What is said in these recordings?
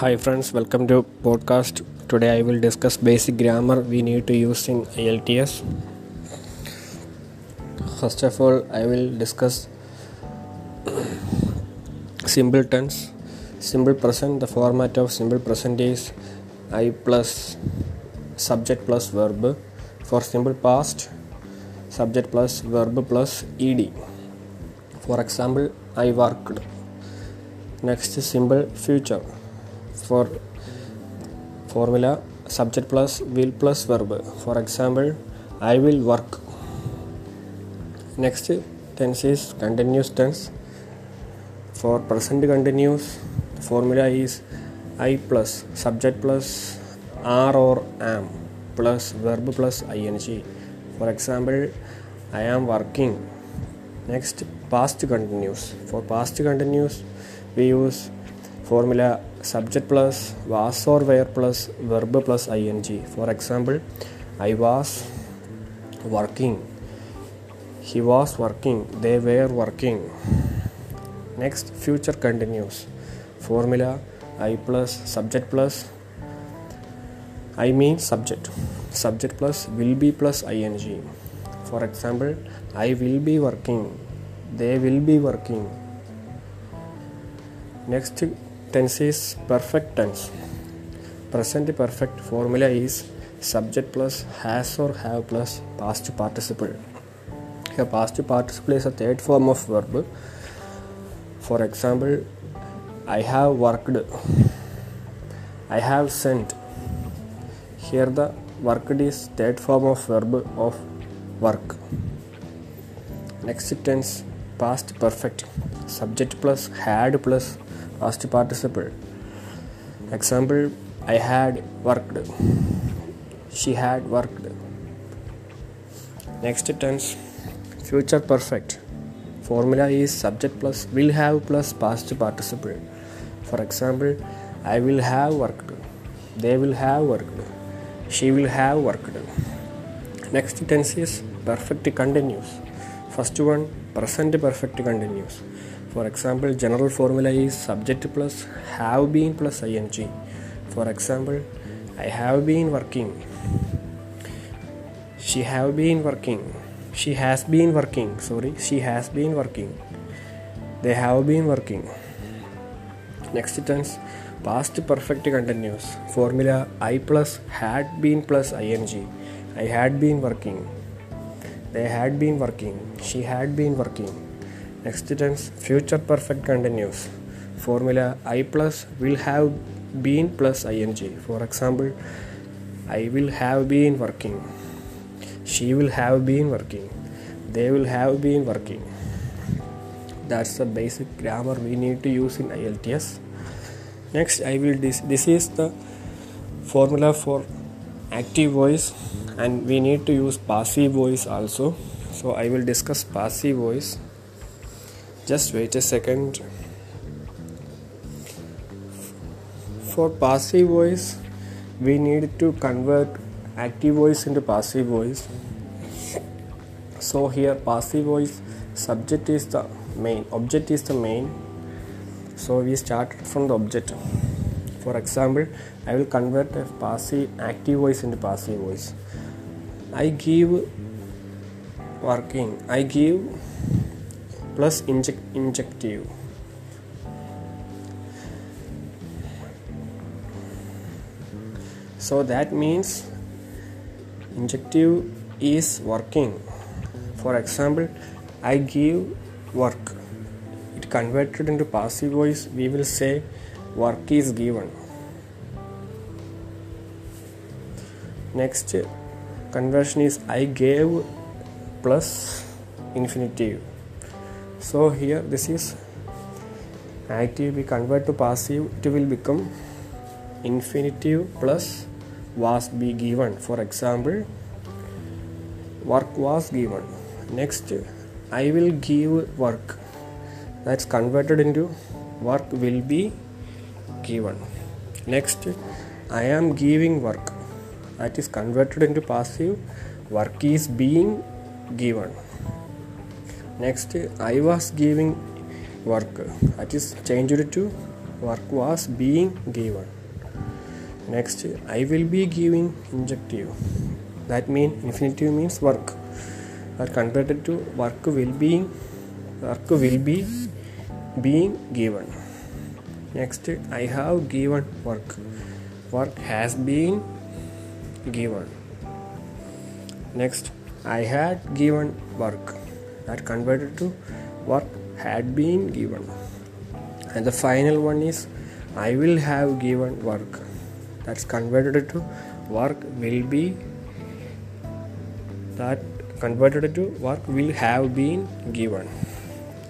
Hi friends, welcome to podcast. Today I will discuss basic grammar we need to use in IELTS. First of all, I will discuss simple tense. Simple present, the format of simple present is I plus subject plus verb. For simple past, subject plus verb plus ed. For example, I worked. Next, simple future for formula subject plus will plus verb. For example i will work. Next tense is continuous tense. For present continuous formula is i plus subject plus are or am plus verb plus ing. For example i am working. Next past continuous. For past continuous we use formula subject plus was or were plus verb plus ing. For example i was working. He was working. They were working. Next future continuous. Formula i plus subject plus i mean subject. Subject plus will be plus ing. For example i will be working. They will be working. Next tense is perfect tense. Present perfect formula is subject plus has or have plus past participle. Here past participle is a third form of verb. For example i have worked. I have sent. Here the worked is third form of verb of work. Next tense past perfect. Subject plus had plus past participle example i had worked. She had worked. Next tense future perfect. Formula is subject plus will have plus past participle for example i will have worked. They will have worked. She will have worked. Next tense is perfect continuous first one present perfect continuous for example general formula is subject plus have been plus ing. For example i have been working. She have been working. She has been working. Sorry she has been working. They have been working. Next tense past perfect continuous. Formula i plus had been plus ing. I had been working. They had been working. She had been working next tense future perfect continuous formula i plus will have been plus ing. For example i will have been working. She will have been working. They will have been working. That's the basic grammar we need to use in IELTS next i will this this is the formula for active voice and we need to use passive voice also. So i will discuss passive voice just wait a second. For passive voice we need to convert active voice into passive voice. So here passive voice subject is the main object is the main. So we start from the object. For example i will convert a passive active voice into passive voice. I give working i give plus inject injective. So that means injective is working. For example i give work. It converted into passive voice we will say work is given. Next conversion is i gave plus infinitive so here this is active we convert to passive. It will become infinitive plus was be given. For example work was given. Next i will give work. That's converted into work will be given. Next i am giving work. That is converted into passive. Work is being given next i was giving work. That is changed to work was being given. Next i will be giving injective. That means infinitive means work. Are converted to work will be work will be being given. Next i have given work. Work has been given. Next i had given work that converted to work had been given. And the final one is i will have given work. That's converted to work will be that converted to work will have been given.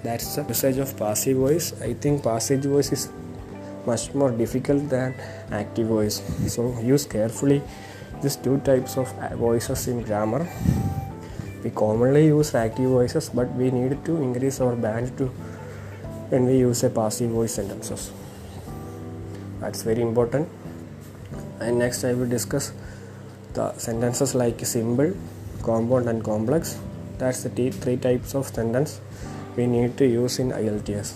That's the usage of passive voice. I think passive voice is much more difficult than active voice. So use carefully these two types of voices in grammar we commonly use active voices but we need to increase our band to when we use a passive voice sentences. That's very important. And next i will discuss the sentences like simple compound and complex. That's the three types of sentence we need to use in IELTS